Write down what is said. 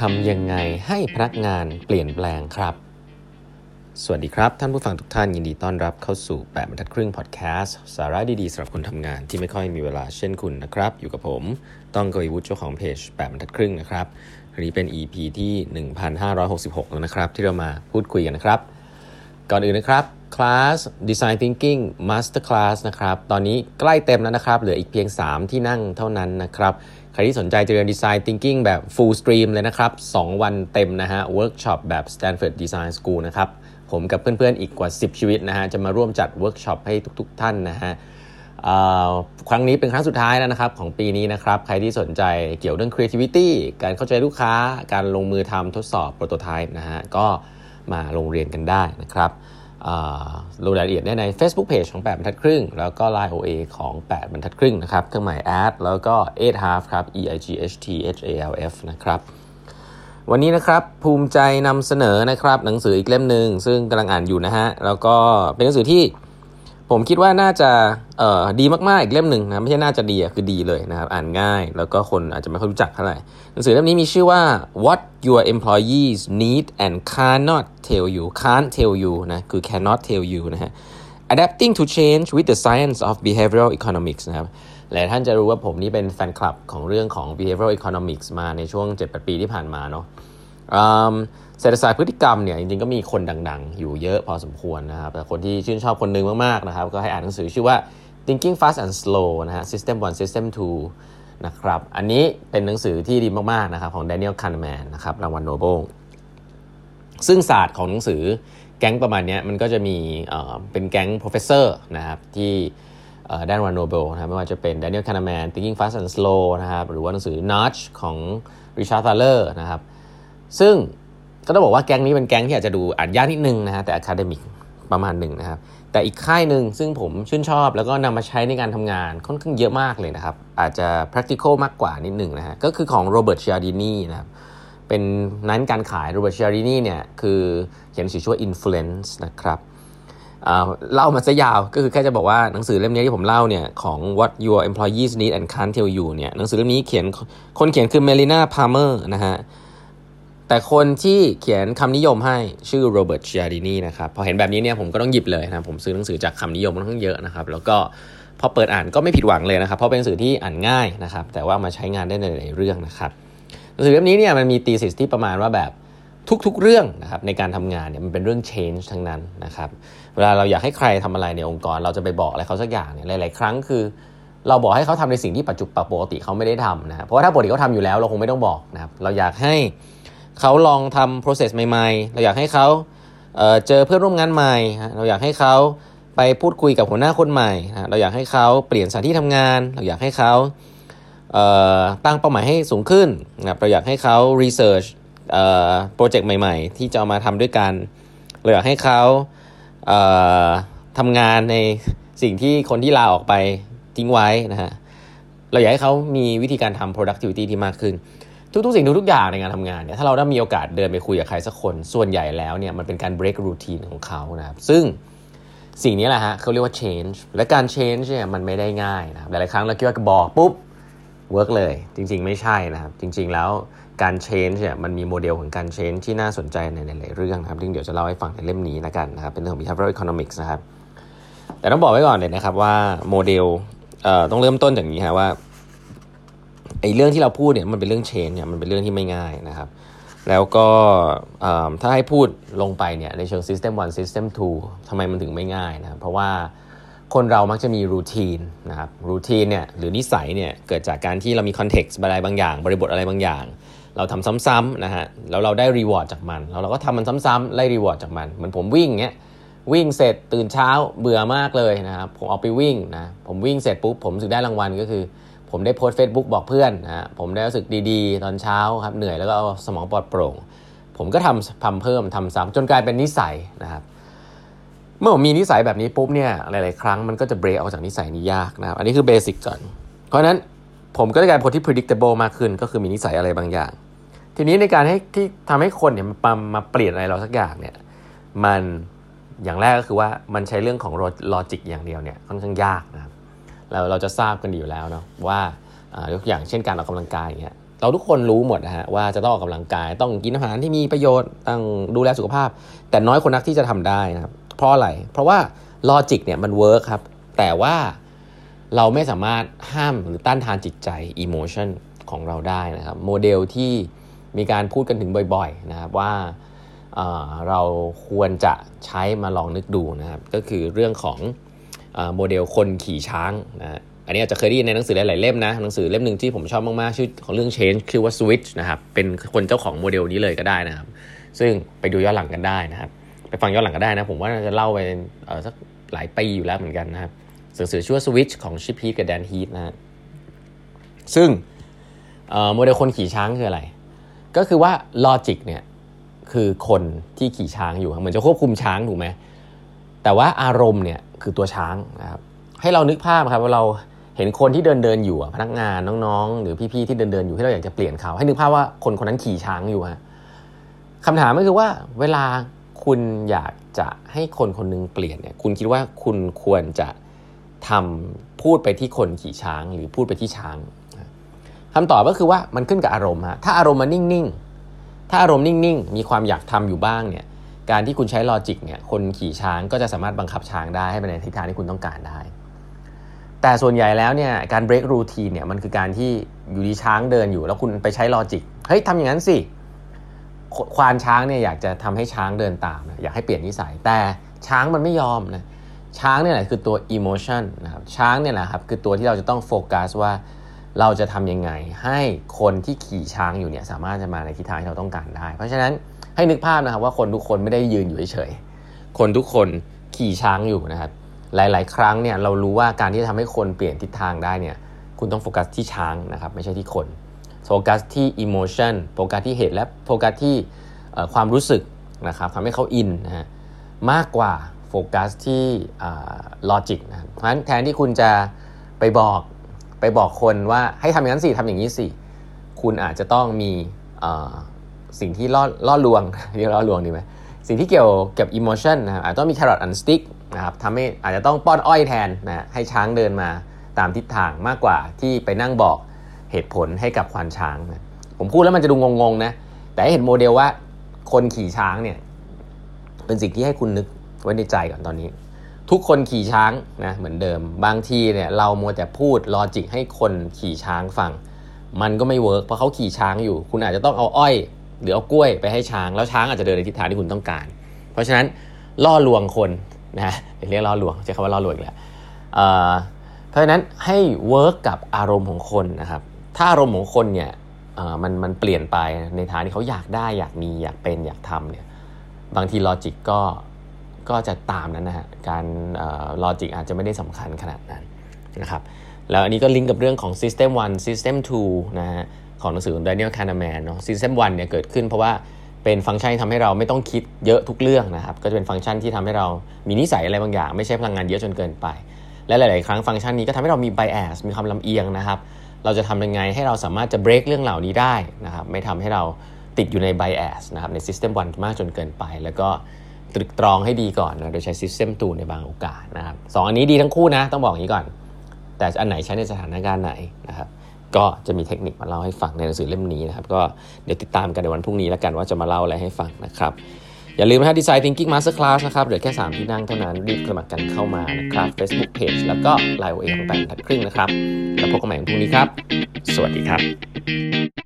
ทำยังไงให้พนักงานเปลี่ยนแปลงครับ สวัสดีครับ ท่านผู้ฟังทุกท่านยินดีต้อนรับเข้าสู่8บรรทัดครึ่งพอดแคสต์สาระดีๆสำหรับคนทำงานที่ไม่ค่อยมีเวลาเช่นคุณนะครับ อยู่กับผมต้องกวีวุฒิเจ้าของเพจ8บรรทัดครึ่งนะครับนี้เป็น EP ที่ 1566 แล้วนะครับ ที่เรามาพูดคุยกันนะครับ ก่อนอื่นนะครับคลาส Design Thinking Master Class นะครับ ตอนนี้ใกล้เต็มแล้วนะครับ เหลืออีกเพียง 3 ที่นั่งเท่านั้นนะครับ ใครที่สนใจจะเรียน Design Thinking แบบ Full Stream เลยนะครับ 2 วันเต็มนะฮะ Workshop แบบ Stanford Design School นะครับ ผมกับเพื่อนๆอีกกว่า 10 ชีวิตนะฮะ จะมาร่วมจัดเวิร์กช็อปให้ทุกๆ ท่านนะฮะครั้งนี้เป็นครั้งสุดท้ายแล้วนะครับ ของปีนี้นะครับ ใครที่สนใจเกี่ยวเรื่อง creativity การเข้าใจลูกค้า การลงมือทำทดสอบ prototype นะฮะ ก็มาลงเรียนกันได้นะครับ ลงรายละเอียดได้ใน Facebook Page ของ 8 บรรทัดครึ่ง แล้วก็ Line OA ของ 8 บรรทัดครึ่งนะครับเครื่องหมาย add แล้วก็8 half ครับ e i g h t h a l f นะครับวันนี้นะครับภูมิใจนำเสนอนะครับหนังสืออีกเล่มหนึ่งซึ่งกำลังอ่านอยู่นะฮะแล้วก็เป็นหนังสือที่ ผมคิดว่าน่าจะดีมากๆอีกเล่มหนึ่งนะไม่ใช่น่าจะดีอะคือดีเลยนะครับอ่านง่าย แล้วก็คนอาจจะไม่ค่อยรู้จักเท่าไหร่หนังสือเล่มนี้มีชื่อว่า What Your Employees Need and Cannot Tell You Can't Tell You นะคือ cannot tell you นะฮะ Adapting to Change with the Science of Behavioral Economics นะครับหลายท่านจะรู้ว่าผมนี่เป็นแฟนคลับของเรื่องของ behavioral economics มาในช่วง 7-8 ปีที่ผ่านมาเนาะ เศรษฐศาสตร์พฤติกรรมเนี่ยจริงๆก็มีคนดังๆ อยู่เยอะพอสมควรนะครับแต่คนที่ชื่นชอบคนหนึ่งมากๆนะครับก็ให้อ่านหนังสือชื่อว่า Thinking Fast and Slow นะฮะ System 1 System 2นะครับอันนี้เป็นหนังสือที่ดีมากๆนะครับของ Daniel Kahneman นะครับรางวัลโนเบลซึ่งศาสตร์ของหนังสือแก๊งประมาณนี้มันก็จะมีเป็นแก๊ง professor นะครับที่ได้รางวัลโนเบลนะครับไม่ว่าจะเป็น Daniel Kahneman Thinking Fast and Slow นะครับหรือว่าหนังสือ Nudge ของ Richard Thaler นะครับ ซึ่งก็ต้องบอกว่าแก๊งนี้เป็นแก๊งที่อาจจะดูอ่านยากนิดนึงนะฮะแต่ academic ประมาณหนึ่งนะครับแต่อีกค่ายหนึ่งซึ่งผมชื่นชอบแล้วก็นำมาใช้ในการทำงานค่อนข้างเยอะมากเลยนะครับ อาจจะ practical มากกว่านิดหนึ่งนะฮะก็คือของ Robert Cialdini นะครับเป็นนั้นการขาย Robert Cialdini เนี่ยคือเขียนชื่อว่า influence นะครับเล่ามาซะยาวก็คือแค่จะบอกว่าหนังสือเล่มนี้ที่ผมเล่าเนี่ยของ what your employees need and can't tell you เนี่ยหนังสือเล่มนี้เขียนคนเขียนคือ Melina Palmer นะฮะ แต่คนที่เขียนคำนิยมให้ชื่อ Robert Cialdini นะครับพอเห็นแบบนี้เนี่ยผมก็ต้องหยิบเลยนะผมซื้อหนังสือจากคำนิยมค่อนข้างเยอะนะครับ แล้วก็พอเปิดอ่านก็ไม่ผิดหวังเลยนะครับ เพราะเป็นหนังสือที่อ่านง่ายนะครับ แต่ว่ามาใช้งานได้ในหลายเรื่องนะครับหนังสือเล่มนี้เนี่ยมันมีตีสิสที่ประมาณว่าแบบทุกๆเรื่องนะครับในการทำงานเนี่ยมันเป็นเรื่อง change ทั้งนั้นนะครับเวลาเราอยากให้ใครทำอะไรในองค์กร เราจะไปบอกอะไรเขาสักอย่างเนี่ยหลาย ๆ ครั้งคือ เราบอกให้เขาทำในสิ่งที่ปัจจุบันปกติเขาไม่ได้ทำนะเพราะว่าถ้าปกติเขาทาอยู่แล้วเราคงไม่ต้องบอกนะครับเราอยากให้ เขาลองทำ process ใหม่ๆ เราอยากให้เขาเเจอเพื่อนร่วมงานใหม่ เราอยากให้เขาไปพูดคุยกับหัวหน้าคนใหม่ เราอยากให้เขาเปลี่ยนสถานที่ทำงาน เราอยากให้เขาตั้งเป้าหมายให้สูงขึ้นนะเราอยากให้เขา research โปรเจกต์ใหม่ ๆ ที่จะเอามาทำด้วยกัน เราอยากให้เขาทำงานในสิ่งที่คนที่ลาออกไปทิ้งไว้นะฮะ เราอยากให้เขามีวิธีการทำ productivity ที่มากขึ้น ทุกๆสิ่งทุกๆอย่างในการทำงานเนี่ยถ้าเราได้มีโอกาสเดินไปคุยกับใครสักคน ส่วนใหญ่แล้วเนี่ยมันเป็นการ break routine ของเขานะครับซึ่งสิ่งนี้แหละฮะเขาเรียกว่า change และการ change เนี่ยมันไม่ได้ง่ายนะครับหลายๆครั้งเราคิดว่าบอกปุ๊บ work เลย จริง ๆ ไม่ใช่นะครับ จริง ๆ แล้วการ change เนี่ยมันมีโมเดลของการ change ที่น่าสนใจในหลายๆเรื่องนะครับซึ่งเดี๋ยวจะเล่าให้ฟังในเล่มนี้นะกันนะครับเป็นเรื่องของ behavioral economics นะครับแต่ต้องบอกไว้ก่อนเลยนะครับว่าโมเดลต้องเริ่มต้นอย่างนี้ฮะว่า ไอ้เรื่องที่เราพูดเนี่ยมันเป็นเรื่องเชนเนี่ยมันเป็นเรื่องที่ไม่ง่ายนะครับ แล้วก็ถ้าให้พูดลงไปเนี่ยในเชิง System 1 System 2ทำไมมันถึงไม่ง่ายนะเพราะว่าคนเรามักจะมี routine นะครับ routine เนี่ยหรือนิสัยเนี่ยเกิดจากการที่เรามี context อะไรบางอย่าง บริบทอะไรบางอย่าง เราทำซ้ำๆนะฮะแล้วเราได้ reward จากมันแล้วเราก็ทำมันซ้ำๆไล่ reward จากมันเหมือนผมวิ่งเงี้ยวิ่งเสร็จตื่นเช้าเบื่อมากเลยนะครับผมออกไปวิ่งนะผมวิ่งเสร็จปุ๊บผมสึกได้รางวัลก็คือ ผมได้โพสต์เฟซบุ๊กบอกเพื่อนนะผมได้รู้สึกดีๆ ตอนเช้าครับเหนื่อยแล้วก็เอาสมองปลอดโปร่ง ผมก็ทำทำเพิ่มทำซ้ำจนกลายเป็นนิสัยนะครับ เมื่อผมมีนิสัยแบบนี้ปุ๊บเนี่ยหลายๆ ครั้งมันก็จะเบรกออกจากนิสัยนี้ยากนะครับ อันนี้คือเบสิกก่อน เพราะนั้นผมก็ได้กลายเป็นคนที่ predictable มากขึ้น ก็คือมีนิสัยอะไรบางอย่าง ทีนี้ในการให้ที่ทำให้คนเนี่ยมามาเปลี่ยนอะไรเราสักอย่างเนี่ยมันอย่างแรกก็คือว่ามันใช้เรื่องของลอจิกอย่างเดียวเนี่ยค่อนข้างยากนะครับ เราเราจะทราบกันอยู่แล้วเนาะว่ายกอย่างเช่นการออกกำลังกายอย่างเงี้ยเราทุกคนรู้หมดนะฮะว่าจะต้องออกกำลังกาย ต้องกินอาหารที่มีประโยชน์ต้องดูแลสุขภาพ แต่น้อยคนนักที่จะทำได้นะครับเพราะอะไร เพราะว่า logic เนี่ยมัน work ครับ แต่ว่าเราไม่สามารถห้ามหรือต้านทานจิตใจ emotion ของเราได้นะครับโมเดลที่มีการพูดกันถึงบ่อยๆนะครับว่าเราควรจะใช้มาลองนึกดูนะครับก็คือเรื่องของ โมเดลคนขี่ช้างนะอันนี้อาจจะเคยได้ยินในหนังสือหลายๆเล่มนะหนังสือเล่มหนึ่งที่ผมชอบมากๆชื่อของเรื่อง change คือว่า switch นะครับเป็นคนเจ้าของโมเดลนี้เลยก็ได้นะครับ ซึ่งไปดูย้อนหลังกันได้นะครับ ไปฟังย้อนหลังกันได้นะ ผมว่าจะเล่าไปสักหลายปีอยู่แล้วเหมือนกันนะครับหนังสือชื่อว่า switch ของ Chip Heath กับ Dan Heath นะซึ่งโมเดลคนขี่ช้างคืออะไร ก็คือว่า logic เนี่ยคือคนที่ขี่ช้างอยู่เหมือนจะควบคุมช้างถูกไหมแต่ว่าอารมณ์เนี่ย คือตัวช้างนะครับให้เรานึกภาพครับว่าเราเห็นคนที่เดินเดินอยู่พนักงานน้องๆ หรือพี่ๆที่เดินเดินอยู่ที่เราอยากจะเปลี่ยนเขา ให้นึกภาพว่าคนคนนั้นขี่ช้างอยู่ฮะคำถามก็คือว่าเวลาคุณอยากจะให้คนคนนึงเปลี่ยนเนี่ยคุณคิดว่าคุณควรจะทำพูดไปที่คนขี่ช้าง หรือพูดไปที่ช้างคำตอบก็คือว่ามันขึ้นกับอารมณ์ฮะถ้าอารมณ์มันนิ่งๆถ้าอารมณ์นิ่งๆ มีความอยากทำอยู่บ้างเนี่ย การที่คุณใช้ลอจิกเนี่ยคนขี่ช้างก็จะสามารถบังคับช้างได้ให้ไปในทิศทางที่คุณต้องการได้ แต่ส่วนใหญ่แล้วเนี่ยการ break routine เนี่ยมันคือการที่อยู่ดีช้างเดินอยู่ แล้วคุณไปใช้ลอจิกเฮ้ยทำอย่างนั้นสิควานช้างเนี่ยอยากจะทำให้ช้างเดินตามนะอยากให้เปลี่ยนนิสัยแต่ช้างมันไม่ยอมนะช้างเนี่ยแหละคือตัว emotion นะครับช้างเนี่ยแหละครับคือตัวที่เราจะต้องโฟกัสว่า เราจะทำยังไงให้คนที่ขี่ช้างอยู่เนี่ยสามารถจะมาในทิศทางที่เราต้องการได้ เพราะฉะนั้นให้นึกภาพนะครับว่าคนทุกคนไม่ได้ยืนอยู่เฉยๆคนทุกคนขี่ช้างอยู่นะครับ หลาย ๆ ครั้งเนี่ยเรารู้ว่าการที่จะทำให้คนเปลี่ยนทิศทางได้เนี่ยคุณต้องโฟกัสที่ช้างนะครับไม่ใช่ที่คนโฟกัสที่ emotion โฟกัสที่เหตุและโฟกัสที่ความรู้สึกนะครับทำให้เขาอินนะฮะมากกว่าโฟกัสที่ logic นะเพราะฉะนั้นแทนที่คุณจะไปบอก ไปบอกคนว่าให้ทำอย่างนั้นสิทำอย่างนี้สิ คุณอาจจะต้องมีสิ่งที่ล่อล่อลวงเรียกล่อลวงดีไหมสิ่งที่เกี่ยวกับ emotion นะครับอาจจะต้องมี carrot and stick นะครับทำให้อาจจะต้องป้อนอ้อยแทนนะให้ช้างเดินมาตามทิศทางมากกว่าที่ไปนั่งบอกเหตุผลให้กับควานช้างนะผมพูดแล้วมันจะดูงงๆนะแต่ให้เห็นโมเดลว่าคนขี่ช้างเนี่ยเป็นสิ่งที่ให้คุณนึกไว้ในใจก่อนตอนนี้ ทุกคนขี่ช้างนะเหมือนเดิม บางทีเนี่ยเรามัวแต่พูด logic ให้คนขี่ช้างฟัง มันก็ไม่ work เพราะเขาขี่ช้างอยู่ คุณอาจจะต้องเอาอ้อย หรือเอากล้วยไปให้ช้าง แล้วช้างอาจจะเดินในทิศทางที่คุณต้องการ เพราะฉะนั้นล่อลวงคนนะเรียกล่อลวงใช้คำว่าล่อลวงอีกแล้วเพราะฉะนั้นให้ work กับอารมณ์ของคนนะครับ ถ้าอารมณ์ของคนเนี่ยมันมันเปลี่ยนไปในทางที่เขาอยากได้อยากมีอยากเป็นอยากทำเนี่ยบางที logic ก็ ก็จะตามนั้นนะฮะการลอจิกอาจจะไม่ได้สำคัญขนาดนั้นนะครับแล้วอันนี้ก็ลิงก์กับเรื่องของ System 1 System 2นะฮะของหนังสือของ Daniel Kahneman เนาะ System 1เนี่ยเกิดขึ้นเพราะว่าเป็นฟังก์ชันที่ทำให้เราไม่ต้องคิดเยอะทุกเรื่องนะครับก็จะเป็นฟังก์ชันที่ทำให้เรามีนิสัยอะไรบางอย่าง ไม่ใช่พลังงานเยอะจนเกินไป และหลาย ๆ ครั้งฟังก์ชันนี้ก็ทำให้เรามี bias มีความลำเอียงนะครับเราจะทำยังไงให้เราสามารถจะ break เรื่องเหล่านี้ได้นะครับไม่ทำให้เราติดอยู่ใน bias นะครับใน system 1มากจนเกินไป แล้วก็ ตรึกตรองให้ดีก่อนนะโดยใช้ system 2ในบางโอกาสนะครับสองอันนี้ดีทั้งคู่นะ ต้องบอกอย่างนี้ก่อน แต่อันไหนใช้ในสถานการณ์ไหนนะครับก็จะมีเทคนิคมาเล่าให้ฟังในหนังสือเล่มนี้นะครับ ก็เดี๋ยวติดตามกันในวันพรุ่งนี้แล้วกันว่าจะมาเล่าอะไรให้ฟังนะครับ อย่าลืมนะดีไซน์ Thinking Masterclass นะครับเหลือแค่ 3 ที่นั่งเท่านั้นรีบสมัครกันเข้ามานะครับ Facebook Page แล้วก็ Line OA ของแปดทัดครึ่งนะครับ แล้วพบกันใหม่วันพรุ่งนี้ครับ สวัสดีครับ